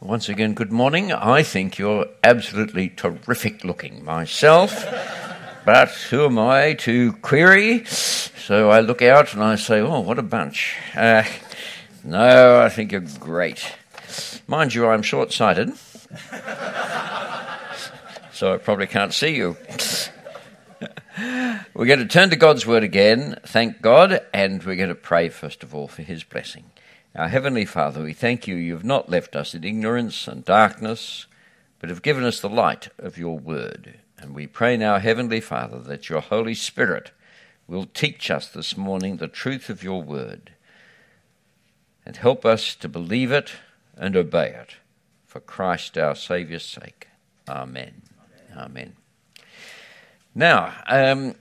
Once again, good morning. I think you're absolutely terrific looking myself, but who am I to query? So I look out and I say, oh, what a bunch. Uh, no, I think you're great. Mind you, I'm short sighted, so I probably can't see you. we're going to turn to God's Word again, thank God, and we're going to pray first of all for His blessing. Our Heavenly Father, we thank you, you have not left us in ignorance and darkness, but have given us the light of your word. And we pray now, Heavenly Father, that your Holy Spirit will teach us this morning the truth of your word and help us to believe it and obey it for Christ our Saviour's sake. Amen. Amen. Amen. Now, um,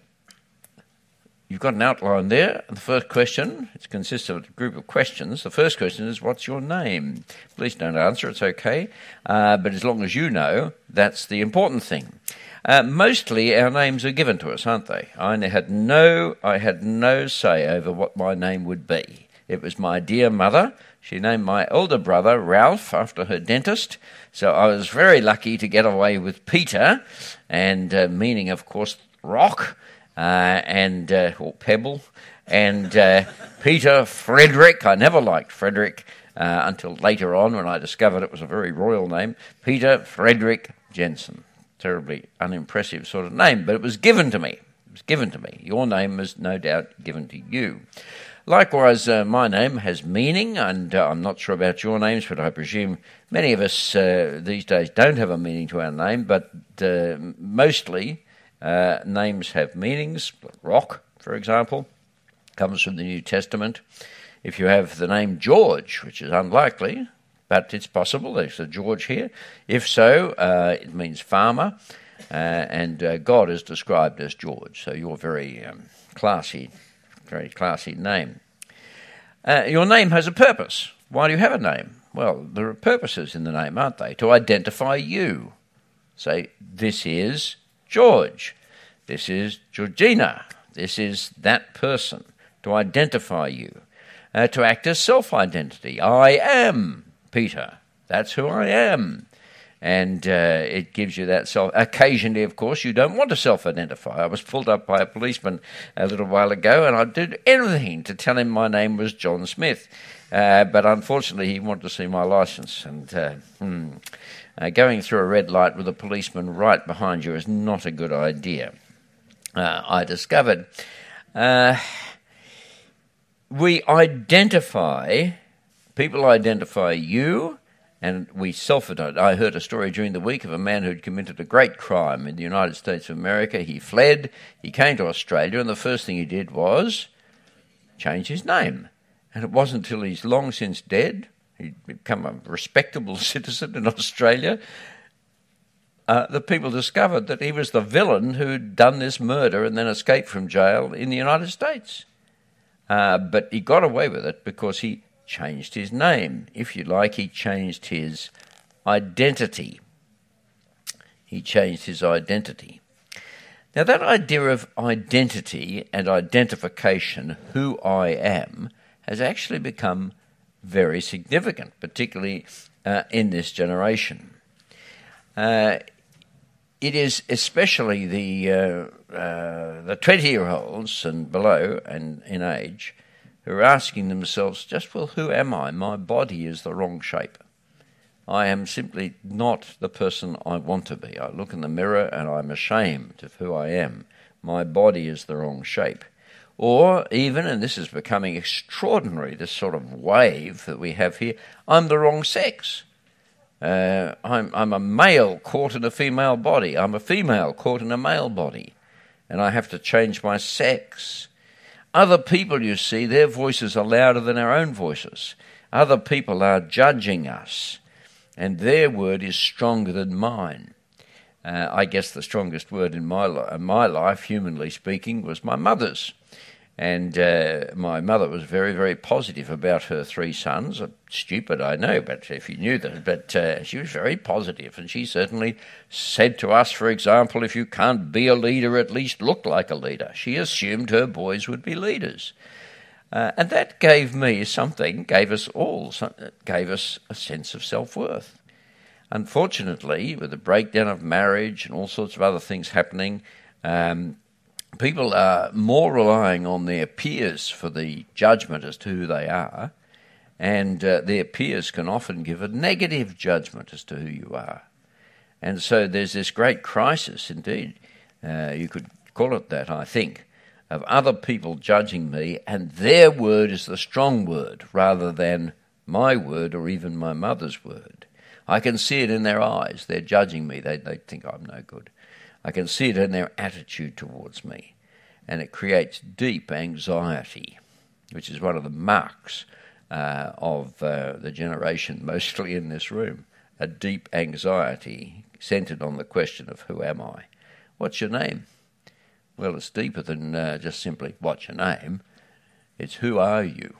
You've got an outline there. The first question, it consists of a group of questions. The first question is, What's your name? Please don't answer, it's okay. Uh, but as long as you know, that's the important thing. Uh, mostly our names are given to us, aren't they? I had no, I had no say over what my name would be. It was my dear mother. She named my elder brother Ralph after her dentist. So I was very lucky to get away with Peter, and uh, meaning, of course, rock and uh, or Pebble, and uh, Peter Frederick. I never liked Frederick uh, until later on when I discovered it was a very royal name. Peter Frederick Jensen. Terribly unimpressive sort of name, but it was given to me. It was given to me. Your name was no doubt given to you. Likewise, uh, my name has meaning, and uh, I'm not sure about your names, but I presume many of us uh, these days don't have a meaning to our name, but uh, mostly uh, names have meanings. Rock, for example, comes from the New Testament. If you have the name George, which is unlikely, but it's possible, there's a George here. If so, uh, it means farmer, uh, and uh, God is described as George. So you're very um, classy, very classy name. Uh, your name has a purpose. Why do you have a name? Well, there are purposes in the name, aren't they? To identify you. Say, this is George. This is Georgina. This is that person. To identify you. Uh, to act as self identity. I am Peter. That's who I am. And uh, it gives you that self. Occasionally, of course, you don't want to self identify. I was pulled up by a policeman a little while ago, and I did everything to tell him my name was John Smith. Uh, but unfortunately, he wanted to see my license. And uh, hmm, uh, going through a red light with a policeman right behind you is not a good idea. Uh, I discovered uh, we identify, people identify you, and we self identify. I heard a story during the week of a man who'd committed a great crime in the United States of America. He fled, he came to Australia, and the first thing he did was change his name. And it wasn't until he's long since dead he'd become a respectable citizen in Australia, uh, the people discovered that he was the villain who'd done this murder and then escaped from jail in the United States. Uh, but he got away with it because he changed his name. If you like, he changed his identity. He changed his identity. Now, that idea of identity and identification, who I am, has actually become very significant, particularly uh, in this generation. Uh, it is especially the uh, uh the twenty year olds and below and in age who are asking themselves, just well, who am I? My body is the wrong shape. I am simply not the person I want to be. I look in the mirror and I'm ashamed of who I am. My body is the wrong shape. Or even, and this is becoming extraordinary, this sort of wave that we have here, I'm the wrong sex. Uh, I'm, I'm a male caught in a female body. I'm a female caught in a male body. And I have to change my sex. Other people, you see, their voices are louder than our own voices. Other people are judging us, and their word is stronger than mine. Uh, I guess the strongest word in my, li- in my life, humanly speaking, was my mother's. And uh, my mother was very, very positive about her three sons. Stupid, I know, but if you knew that, but uh, she was very positive, and she certainly said to us, for example, if you can't be a leader, at least look like a leader. She assumed her boys would be leaders, uh, and that gave me something, gave us all, gave us a sense of self worth. unfortunately, with the breakdown of marriage and all sorts of other things happening, um, people are more relying on their peers for the judgment as to who they are, and uh, their peers can often give a negative judgment as to who you are. And so there's this great crisis, indeed, uh, you could call it that, I think, of other people judging me, and their word is the strong word rather than my word or even my mother's word. I can see it in their eyes. They're judging me. They, they think I'm no good. I can see it in their attitude towards me. And it creates deep anxiety, which is one of the marks uh, of uh, the generation mostly in this room. A deep anxiety centered on the question of who am I? What's your name? Well, it's deeper than uh, just simply what's your name. It's who are you?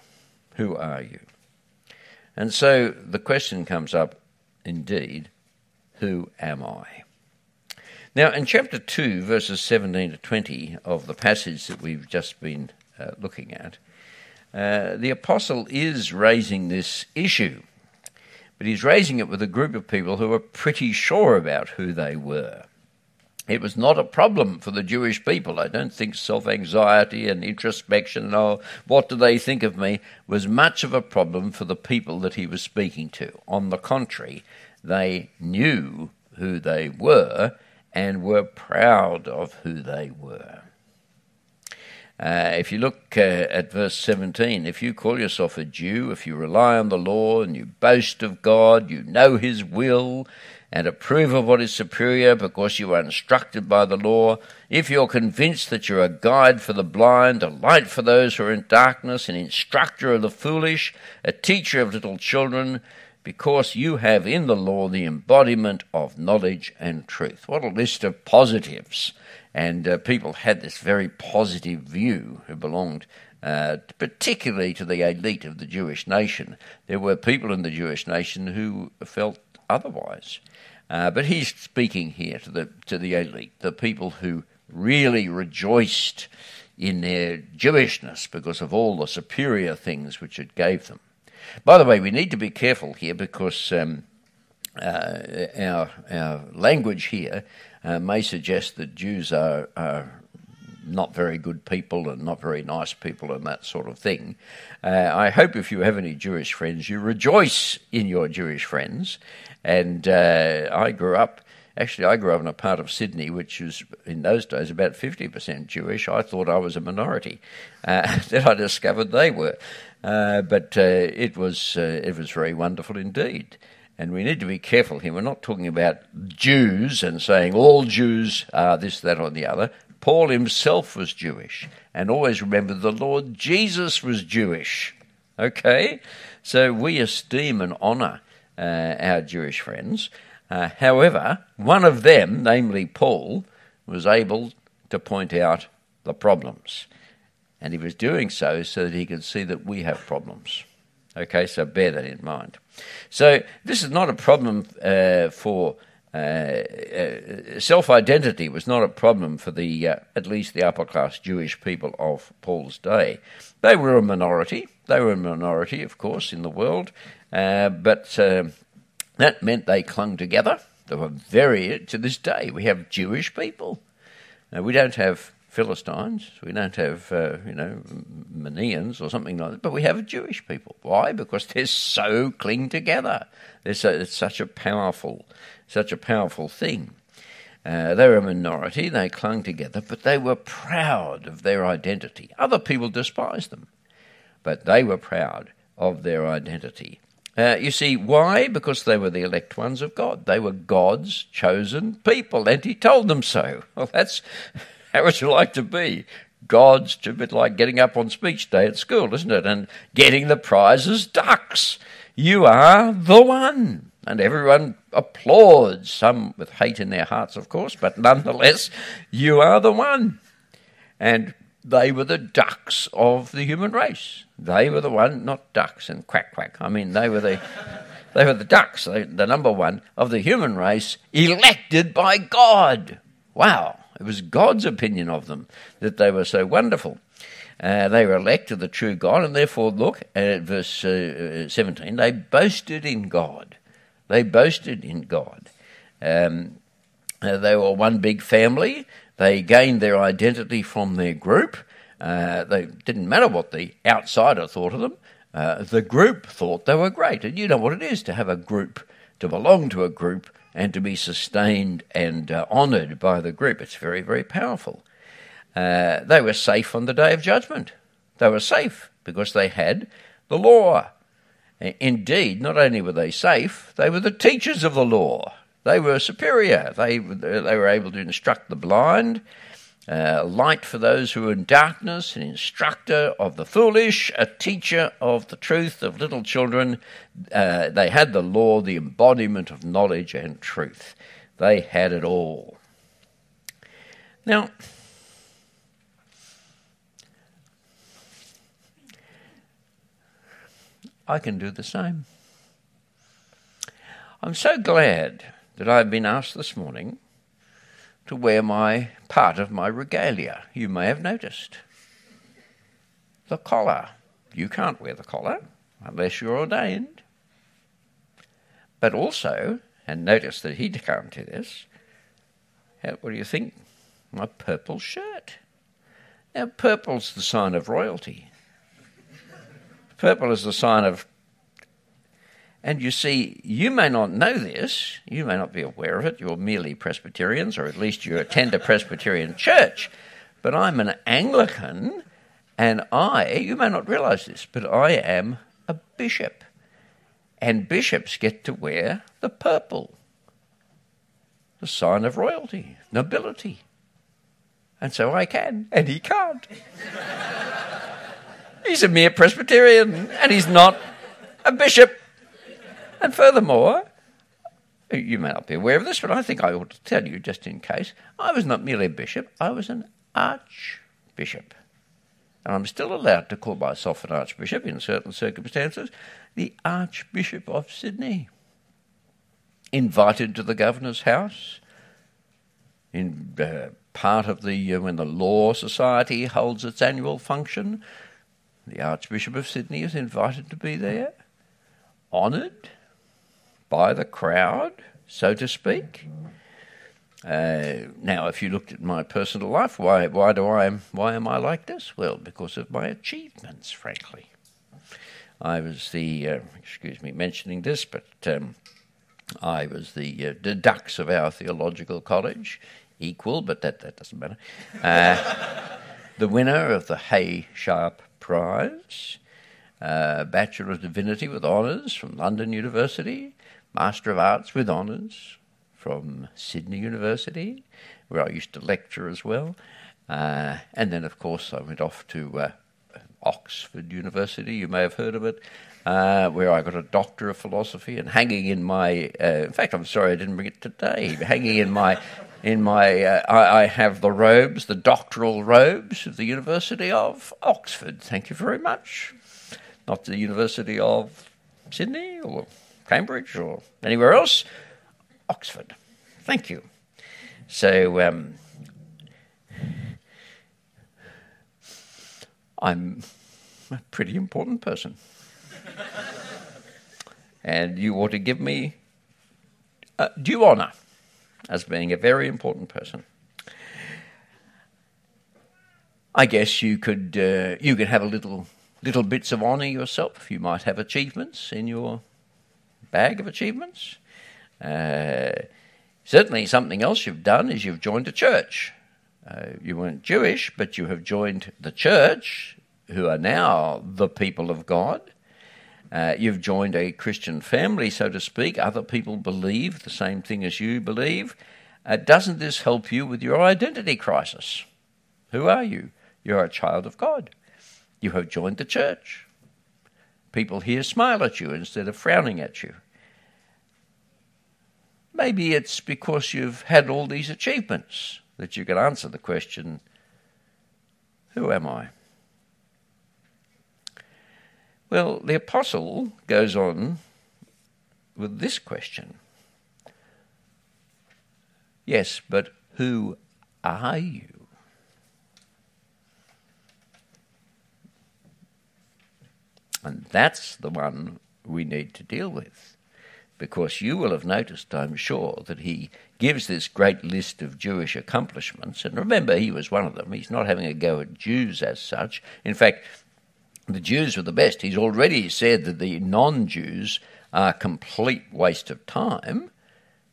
Who are you? And so the question comes up indeed, who am I? Now, in chapter 2, verses 17 to 20 of the passage that we've just been uh, looking at, uh, the apostle is raising this issue, but he's raising it with a group of people who are pretty sure about who they were. It was not a problem for the Jewish people. I don't think self anxiety and introspection, oh, what do they think of me, was much of a problem for the people that he was speaking to. On the contrary, they knew who they were and were proud of who they were. Uh, if you look uh, at verse 17, if you call yourself a Jew, if you rely on the law and you boast of God, you know His will, and approve of what is superior because you are instructed by the law, if you're convinced that you're a guide for the blind, a light for those who are in darkness, an instructor of the foolish, a teacher of little children, because you have in the law the embodiment of knowledge and truth. What a list of positives. And uh, people had this very positive view who belonged uh, particularly to the elite of the Jewish nation. There were people in the Jewish nation who felt otherwise. Uh, but he's speaking here to the to the elite, the people who really rejoiced in their Jewishness because of all the superior things which it gave them. By the way, we need to be careful here because um, uh, our our language here uh, may suggest that Jews are, are not very good people and not very nice people and that sort of thing. Uh, I hope if you have any Jewish friends, you rejoice in your Jewish friends. And uh, I grew up, actually, I grew up in a part of Sydney which was in those days about 50% Jewish. I thought I was a minority. Uh, then I discovered they were. Uh, but uh, it, was, uh, it was very wonderful indeed. And we need to be careful here. We're not talking about Jews and saying all Jews are this, that, or the other. Paul himself was Jewish. And always remember the Lord Jesus was Jewish. Okay? So we esteem and honour uh, our Jewish friends. Uh, however, one of them, namely Paul, was able to point out the problems. And he was doing so so that he could see that we have problems. Okay, so bear that in mind. So this is not a problem uh, for uh, uh, self identity was not a problem for the uh, at least the upper class Jewish people of Paul's day. They were a minority. They were a minority, of course, in the world, uh, but um, that meant they clung together. They were very to this day. We have Jewish people. we don't have Philistines. We don't have, uh, you know, Manians or something like that, but we have Jewish people. Why? Because they're so cling together. It's such a powerful, such a powerful thing. Uh, they were a minority. They clung together, but they were proud of their identity. Other people despised them, but they were proud of their identity. Uh, you see, why? Because they were the elect ones of God. They were God's chosen people, and He told them so. Well, that's how would you like to be? God's a bit like getting up on speech day at school, isn't it? And getting the prize as dux. You are the one. And everyone applauds, some with hate in their hearts, of course, but nonetheless, you are the one. And they were the dux of the human race. They were the one, not ducks and quack quack. I mean, they were the, they were the dux, the number one of the human race, elected by God. Wow. It was God's opinion of them that they were so wonderful. Uh, they were elect of the true God, and therefore, look at verse uh, 17, they boasted in God. They boasted in God. Um, uh, they were one big family. They gained their identity from their group. Uh, they didn't matter what the outsider thought of them. Uh, the group thought they were great, and you know what it is to have a group, to belong to a group, and to be sustained and uh, honoured by the group. It's very, very powerful. Uh, they were safe on the day of judgment. They were safe because they had the law. Indeed, not only were they safe, they were the teachers of the law. They were superior. They, they were able to instruct the blind, uh, light for those who are in darkness, an instructor of the foolish, a teacher of the truth of little children. Uh, they had the law, the embodiment of knowledge and truth. They had it all. Now, I can do the same. I'm so glad that I've been asked this morning to wear my part of my regalia. You may have noticed. The collar. You can't wear the collar unless you're ordained. But also, and notice that he can't do this, what do you think? My purple shirt. Now, purple's the sign of royalty. Purple is the sign of and you see, you may not know this, you may not be aware of it, you're merely Presbyterians, or at least you attend a Presbyterian church, but I'm an Anglican, and I, you may not realize this, but I am a bishop. And bishops get to wear the purple, the sign of royalty, nobility. And so I can, and he can't. he's a mere Presbyterian, and he's not a bishop. And furthermore, you may not be aware of this, but I think I ought to tell you just in case. I was not merely a bishop, I was an archbishop. And I'm still allowed to call myself an archbishop in certain circumstances, the Archbishop of Sydney. Invited to the governor's house, in uh, part of the uh, when the Law Society holds its annual function, the Archbishop of Sydney is invited to be there, honoured by the crowd, so to speak. Uh, now, if you looked at my personal life, why, why do I, why am I like this? Well, because of my achievements, frankly. I was the, uh, excuse me mentioning this, but um, I was the, uh, dux of our theological college, equal, but that, that doesn't matter. Uh, the winner of the Hay Sharp Prize, uh, Bachelor of Divinity with honours from London University, Master of Arts with honours from Sydney University, where I used to lecture as well. Uh, and then, of course, I went off to uh, Oxford University, you may have heard of it, uh, where I got a Doctor of Philosophy. And hanging in my, uh, in fact, I'm sorry I didn't bring it today, hanging in my, in my, uh, I, I have the robes, the doctoral robes of the University of Oxford. Thank you very much. Not the University of Sydney or Cambridge or anywhere else? Oxford. Thank you. So um, I'm a pretty important person. and you ought to give me uh, due honour as being a very important person. I guess you could uh, you could have a little little bits of honour yourself. You might have achievements in your bag of achievements. Uh, certainly, something else you've done is you've joined a church. Uh, you weren't Jewish, but you have joined the church, who are now the people of God. Uh, you've joined a Christian family, so to speak. Other people believe the same thing as you believe. Uh, doesn't this help you with your identity crisis? Who are you? You're a child of God. You have joined the church. People here smile at you instead of frowning at you. Maybe it's because you've had all these achievements that you can answer the question Who am I? Well, the apostle goes on with this question Yes, but who are you? And that's the one we need to deal with. because you will have noticed, I'm sure, that he gives this great list of Jewish accomplishments. And remember, he was one of them. He's not having a go at Jews as such. In fact, the Jews were the best. He's already said that the non Jews are a complete waste of time.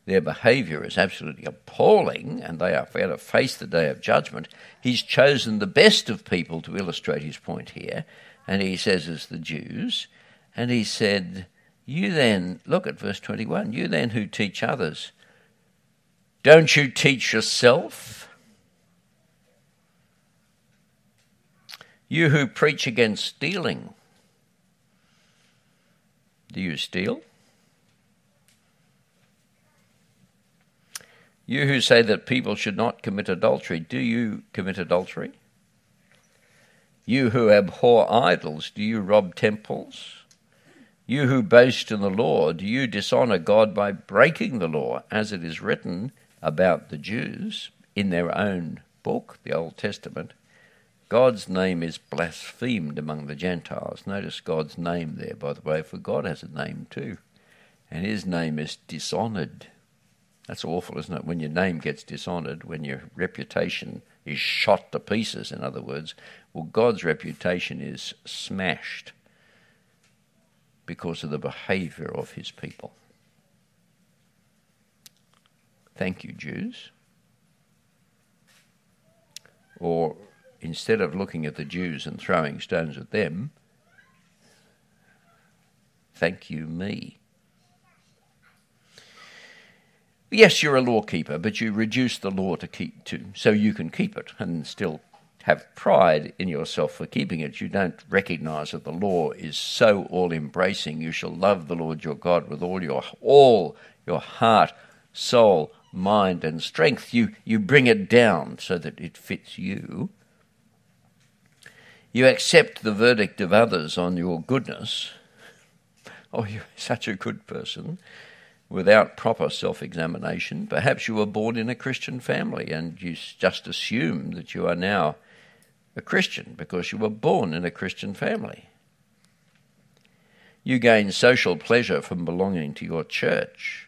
Their behaviour is absolutely appalling, and they are fair to face the day of judgment. He's chosen the best of people to illustrate his point here, and he says, as the Jews, and he said, You then, look at verse 21, you then who teach others, don't you teach yourself? You who preach against stealing, do you steal? You who say that people should not commit adultery, do you commit adultery? You who abhor idols, do you rob temples? You who boast in the law, do you dishonour God by breaking the law, as it is written about the Jews in their own book, the Old Testament? God's name is blasphemed among the Gentiles. Notice God's name there, by the way, for God has a name too. And his name is dishonoured. That's awful, isn't it? When your name gets dishonoured, when your reputation is shot to pieces, in other words. Well, God's reputation is smashed because of the behaviour of his people. Thank you, Jews. Or instead of looking at the Jews and throwing stones at them, thank you, me. Yes, you're a lawkeeper, but you reduce the law to keep to so you can keep it and still have pride in yourself for keeping it. You don't recognize that the law is so all embracing. You shall love the Lord your God with all your all your heart, soul, mind, and strength. You you bring it down so that it fits you. You accept the verdict of others on your goodness. Oh, you're such a good person without proper self examination. Perhaps you were born in a Christian family and you just assume that you are now a Christian because you were born in a Christian family. You gain social pleasure from belonging to your church.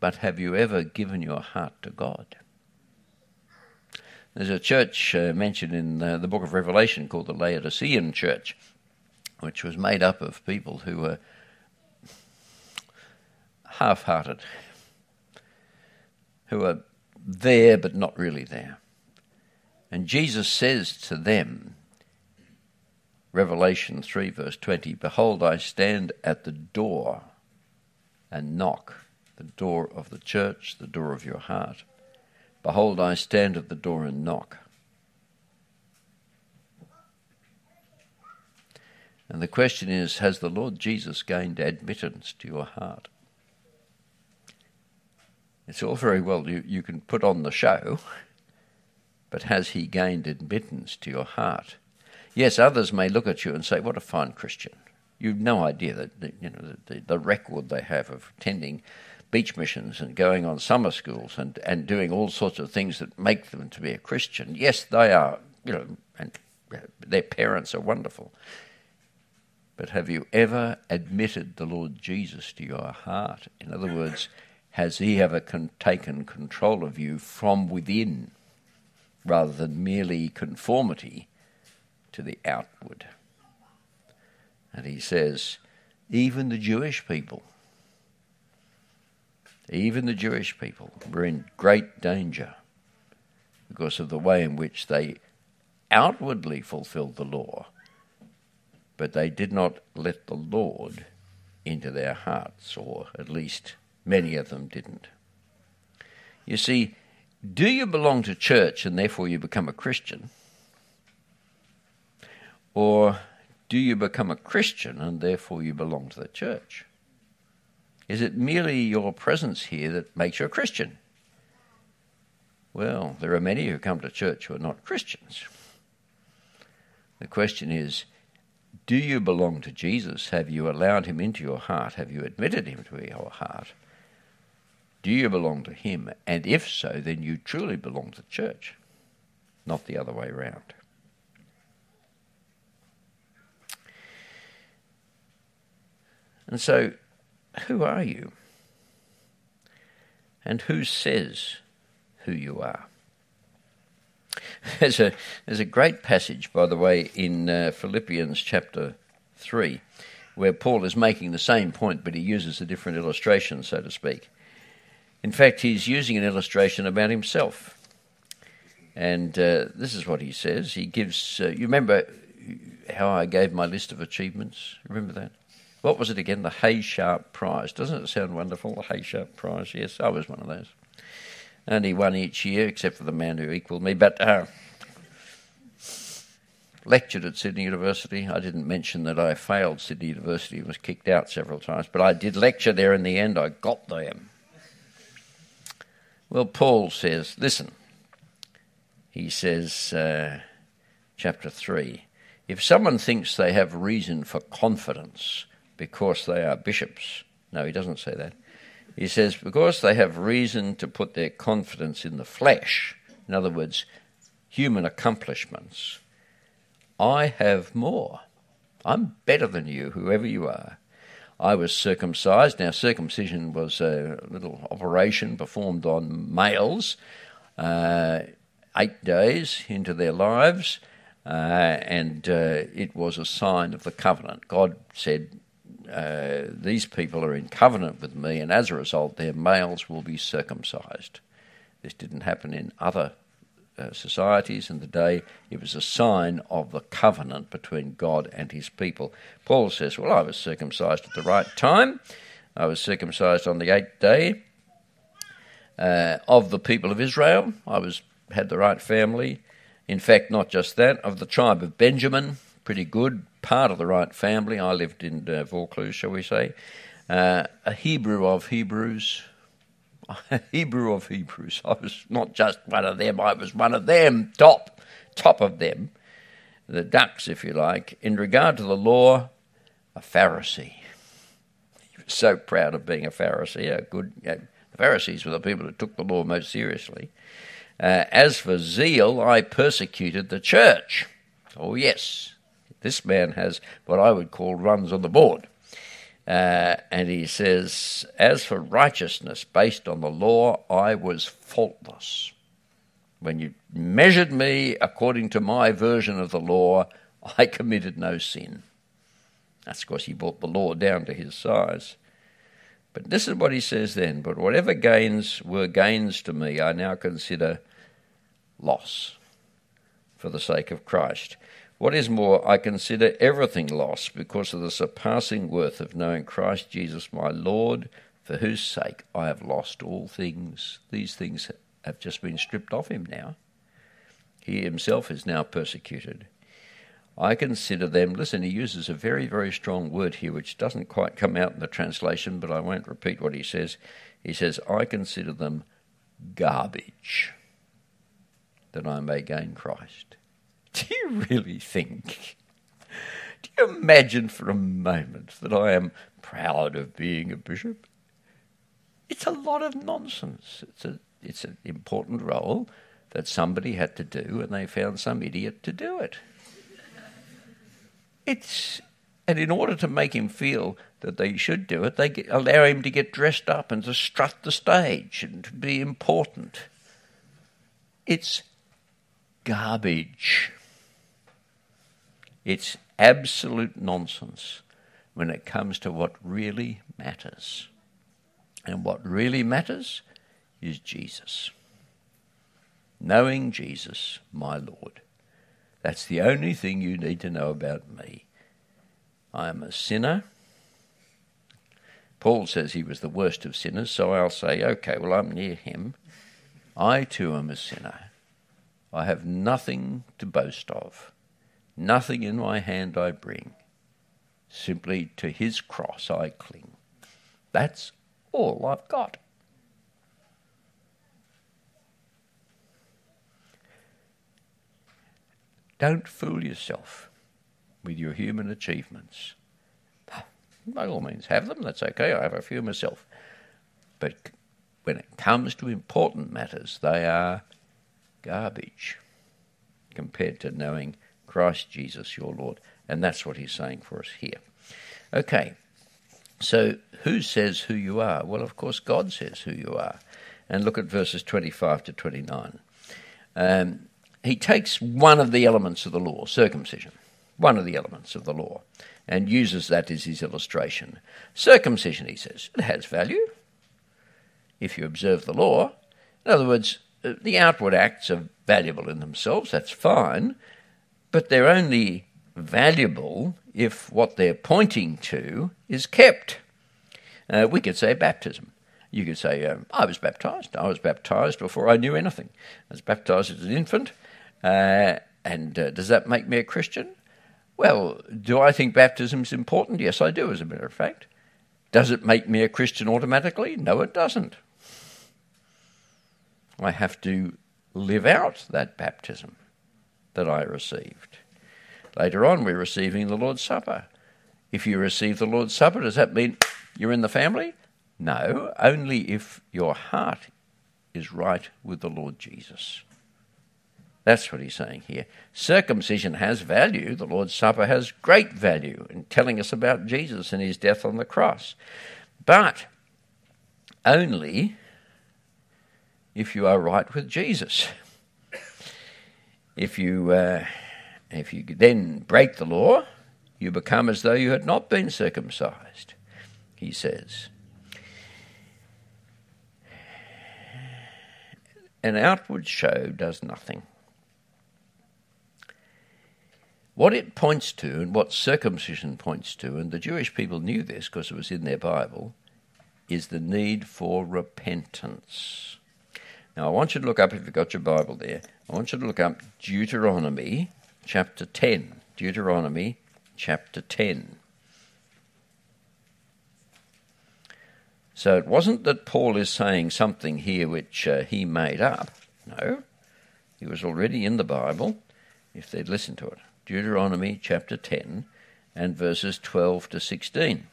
But have you ever given your heart to God? There's a church uh, mentioned in uh, the book of Revelation called the Laodicean Church, which was made up of people who were half hearted, who are there but not really there. And Jesus says to them, Revelation 3, verse 20, Behold, I stand at the door and knock, the door of the church, the door of your heart. Behold, I stand at the door and knock. And the question is Has the Lord Jesus gained admittance to your heart? It's all very well, you, you can put on the show, but has he gained admittance to your heart? Yes, others may look at you and say, What a fine Christian. You've no idea that, you know the, the record they have of attending beach missions and going on summer schools and, and doing all sorts of things that make them to be a Christian. Yes, they are, you know, and uh, their parents are wonderful. But have you ever admitted the Lord Jesus to your heart? In other words, has He ever con- taken control of you from within rather than merely conformity to the outward? And He says, even the Jewish people even the Jewish people were in great danger because of the way in which they outwardly fulfilled the law, but they did not let the Lord into their hearts, or at least many of them didn't. You see, do you belong to church and therefore you become a Christian? Or do you become a Christian and therefore you belong to the church? Is it merely your presence here that makes you a Christian? Well, there are many who come to church who are not Christians. The question is do you belong to Jesus? Have you allowed him into your heart? Have you admitted him to your heart? Do you belong to him? And if so, then you truly belong to the church, not the other way around. And so, who are you? And who says who you are? There's a, there's a great passage, by the way, in uh, Philippians chapter 3, where Paul is making the same point, but he uses a different illustration, so to speak. In fact, he's using an illustration about himself. And uh, this is what he says. He gives, uh, you remember how I gave my list of achievements? Remember that? What was it again? The Hay Sharp Prize. Doesn't it sound wonderful? The Hay Sharp Prize. Yes, I was one of those. Only one each year, except for the man who equalled me. But uh, lectured at Sydney University. I didn't mention that I failed Sydney University and was kicked out several times, but I did lecture there in the end. I got there. Well, Paul says, listen. He says, uh, chapter 3 if someone thinks they have reason for confidence because they are bishops, no, he doesn't say that. He says, because they have reason to put their confidence in the flesh, in other words, human accomplishments, I have more. I'm better than you, whoever you are. I was circumcised. Now, circumcision was a little operation performed on males uh, eight days into their lives. Uh, and uh, it was a sign of the covenant. God said, uh, These people are in covenant with me, and as a result, their males will be circumcised. This didn't happen in other uh, societies in the day. It was a sign of the covenant between God and his people. Paul says, Well, I was circumcised at the right time. I was circumcised on the eighth day uh, of the people of Israel. I was had the right family. In fact, not just that, of the tribe of Benjamin, pretty good, part of the right family. I lived in uh, Vaucluse, shall we say. Uh, a Hebrew of Hebrews. Hebrew of Hebrews. I was not just one of them, I was one of them, top, top of them. The dux, if you like. In regard to the law, a Pharisee. He was so proud of being a Pharisee. A good, the Pharisees were the people who took the law most seriously. Uh, as for zeal, I persecuted the church. Oh, yes, this man has what I would call runs on the board. Uh, and he says, As for righteousness based on the law, I was faultless. When you measured me according to my version of the law, I committed no sin. That's because he brought the law down to his size. But this is what he says then But whatever gains were gains to me, I now consider loss for the sake of Christ. What is more, I consider everything lost because of the surpassing worth of knowing Christ Jesus my Lord, for whose sake I have lost all things. These things have just been stripped off him now. He himself is now persecuted. I consider them, listen, he uses a very, very strong word here, which doesn't quite come out in the translation, but I won't repeat what he says. He says, I consider them garbage that I may gain Christ. Do you really think? Do you imagine for a moment that I am proud of being a bishop? It's a lot of nonsense. It's a it's an important role that somebody had to do, and they found some idiot to do it. It's and in order to make him feel that they should do it, they get, allow him to get dressed up and to strut the stage and to be important. It's garbage. It's absolute nonsense when it comes to what really matters. And what really matters is Jesus. Knowing Jesus, my Lord. That's the only thing you need to know about me. I am a sinner. Paul says he was the worst of sinners, so I'll say, okay, well, I'm near him. I too am a sinner. I have nothing to boast of, nothing in my hand I bring. Simply to his cross I cling. That's all I've got. Don't fool yourself with your human achievements. By all means, have them, that's okay. I have a few myself. But when it comes to important matters, they are garbage compared to knowing Christ Jesus your Lord. And that's what he's saying for us here. Okay, So, who says who you are? Well, of course, God says who you are. And look at verses 25 to 29. Um, he takes one of the elements of the law, circumcision, one of the elements of the law, and uses that as his illustration. Circumcision, he says, it has value if you observe the law. In other words, uh, the outward acts are valuable in themselves, that's fine, but they're only valuable if what they're pointing to is kept. Uh, we could say baptism. You could say, um, I was baptized. I was baptized before I knew anything. I was baptized as an infant. Uh, and uh, does that make me a Christian? Well, do I think baptism is important? Yes, I do, as a matter of fact. Does it make me a Christian automatically? No, it doesn't. I have to live out that baptism that I received. Later on, we're receiving the Lord's Supper. If you receive the Lord's Supper, does that mean you're in the family? No, only if your heart is right with the Lord Jesus. That's what he's saying here. Circumcision has value. The Lord's Supper has great value in telling us about Jesus and his death on the cross. But only if you are right with Jesus. If you, uh, if you then break the law, you become as though you had not been circumcised, he says. An outward show does nothing. What it points to, and what circumcision points to, and the Jewish people knew this because it was in their Bible, is the need for repentance. Now, I want you to look up, if you've got your Bible there, I want you to look up Deuteronomy chapter 10. Deuteronomy chapter 10. So it wasn't that Paul is saying something here which uh, he made up. No, he was already in the Bible if they'd listened to it. Deuteronomy chapter 10 and verses 12 to 16.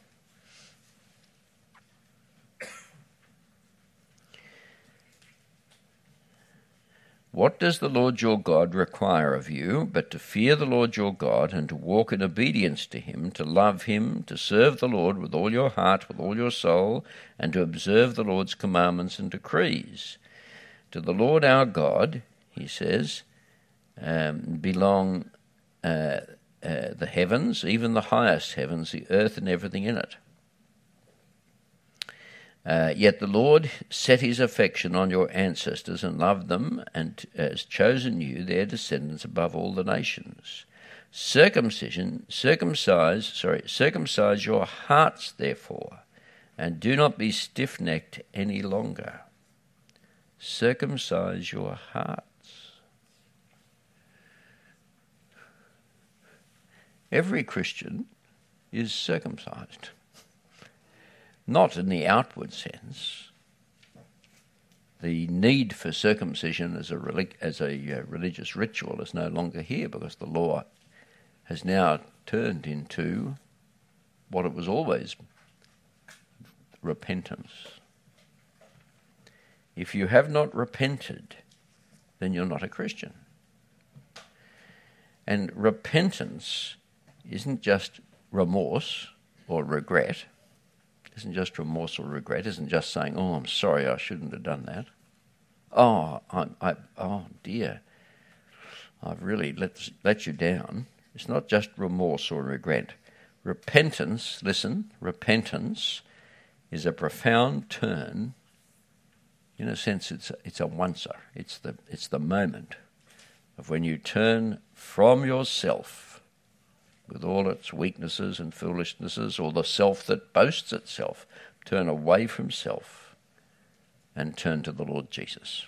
What does the Lord your God require of you but to fear the Lord your God and to walk in obedience to him, to love him, to serve the Lord with all your heart, with all your soul, and to observe the Lord's commandments and decrees? To the Lord our God, he says, um, belong uh, uh, the heavens, even the highest heavens, the earth and everything in it. Uh, yet the Lord set his affection on your ancestors and loved them and has chosen you, their descendants, above all the nations. Circumcision, circumcise, sorry, circumcise your hearts, therefore, and do not be stiff necked any longer. Circumcise your hearts. Every Christian is circumcised not in the outward sense. The need for circumcision as a, relig- as a uh, religious ritual is no longer here because the law has now turned into what it was always repentance. If you have not repented, then you're not a Christian. And repentance isn't just remorse or regret isn't just remorse or regret, isn't just saying, oh, I'm sorry, I shouldn't have done that. Oh, I, I, oh dear, I've really let, let you down. It's not just remorse or regret. Repentance, listen, repentance is a profound turn. In a sense, it's a, it's a oncer. It's the, it's the moment of when you turn from yourself with all its weaknesses and foolishnesses, or the self that boasts itself, turn away from self and turn to the Lord Jesus.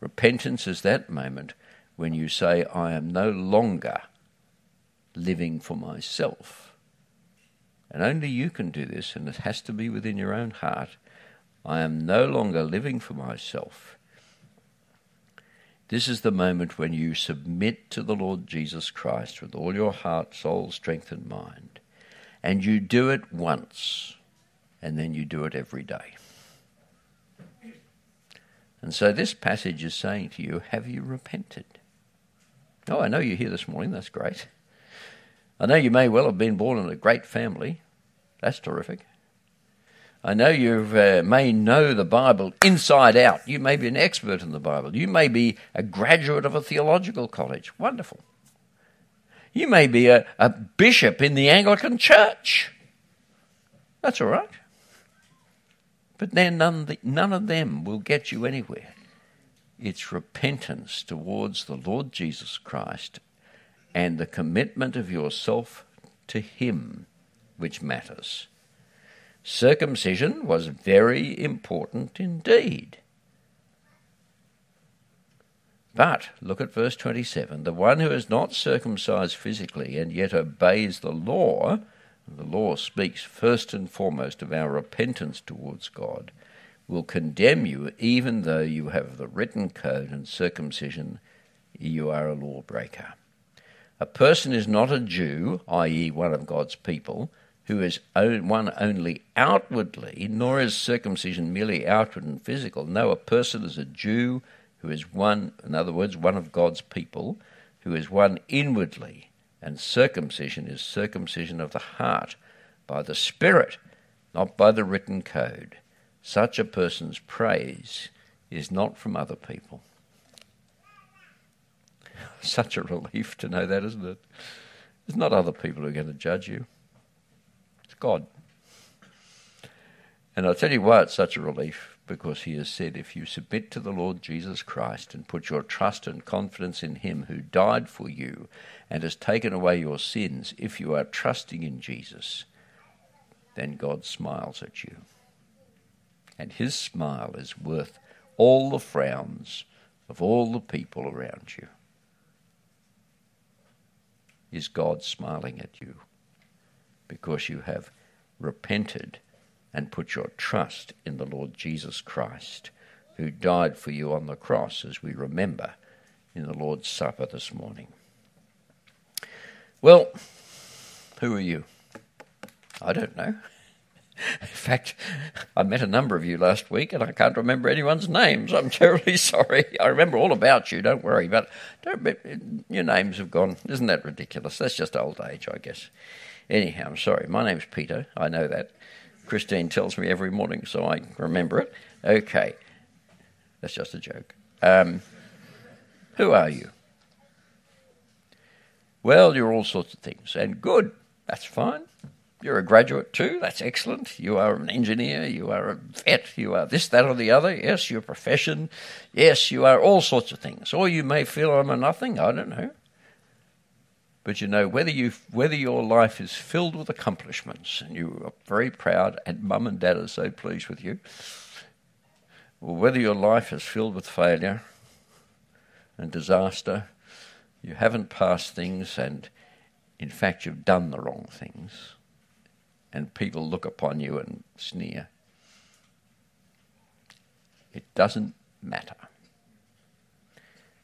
Repentance is that moment when you say, I am no longer living for myself. And only you can do this, and it has to be within your own heart. I am no longer living for myself. This is the moment when you submit to the Lord Jesus Christ with all your heart, soul, strength, and mind. And you do it once, and then you do it every day. And so this passage is saying to you, Have you repented? Oh, I know you're here this morning. That's great. I know you may well have been born in a great family. That's terrific. I know you uh, may know the Bible inside out. You may be an expert in the Bible. You may be a graduate of a theological college. Wonderful. You may be a, a bishop in the Anglican Church. That's all right. But then none, none of them will get you anywhere. It's repentance towards the Lord Jesus Christ and the commitment of yourself to Him which matters. Circumcision was very important indeed. But, look at verse 27 the one who is not circumcised physically and yet obeys the law, the law speaks first and foremost of our repentance towards God, will condemn you even though you have the written code and circumcision, you are a lawbreaker. A person is not a Jew, i.e., one of God's people, who is one only outwardly, nor is circumcision merely outward and physical. No, a person is a Jew who is one, in other words, one of God's people, who is one inwardly, and circumcision is circumcision of the heart by the Spirit, not by the written code. Such a person's praise is not from other people. Such a relief to know that, isn't it? It's not other people who are going to judge you. God. And I'll tell you why it's such a relief, because he has said, if you submit to the Lord Jesus Christ and put your trust and confidence in him who died for you and has taken away your sins, if you are trusting in Jesus, then God smiles at you. And his smile is worth all the frowns of all the people around you. Is God smiling at you? Because you have repented and put your trust in the Lord Jesus Christ, who died for you on the cross, as we remember in the Lord's Supper this morning. Well, who are you? I don't know. In fact, I met a number of you last week and I can't remember anyone's names. I'm terribly sorry. I remember all about you, don't worry, but your names have gone. Isn't that ridiculous? That's just old age, I guess. Anyhow, I'm sorry. My name's Peter. I know that. Christine tells me every morning, so I remember it. Okay. That's just a joke. Um, who are you? Well, you're all sorts of things, and good. That's fine. You're a graduate too. That's excellent. You are an engineer. You are a vet. You are this, that, or the other. Yes, your profession. Yes, you are all sorts of things. Or you may feel I'm a nothing. I don't know. But you know, whether, you whether your life is filled with accomplishments and you are very proud and mum and dad are so pleased with you, or whether your life is filled with failure and disaster, you haven't passed things and in fact you've done the wrong things, and people look upon you and sneer. It doesn't matter.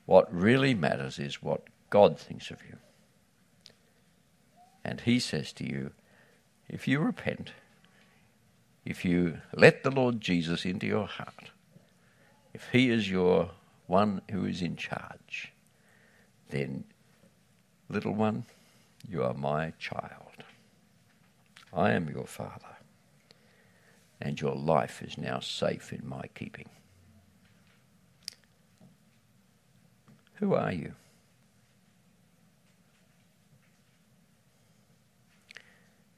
What really matters is what God thinks of you. And he says to you, if you repent, if you let the Lord Jesus into your heart, if he is your one who is in charge, then, little one, you are my child. I am your father, and your life is now safe in my keeping. Who are you?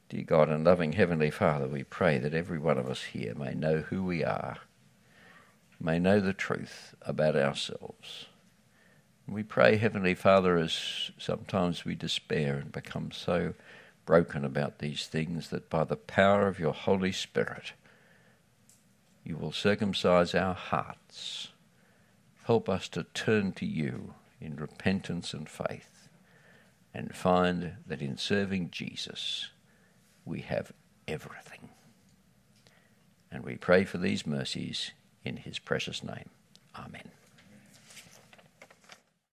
Dear God and loving Heavenly Father, we pray that every one of us here may know who we are, may know the truth about ourselves. We pray, Heavenly Father, as sometimes we despair and become so broken about these things, that by the power of your Holy Spirit, you will circumcise our hearts. Help us to turn to you in repentance and faith, and find that in serving Jesus, we have everything. And we pray for these mercies in his precious name. Amen.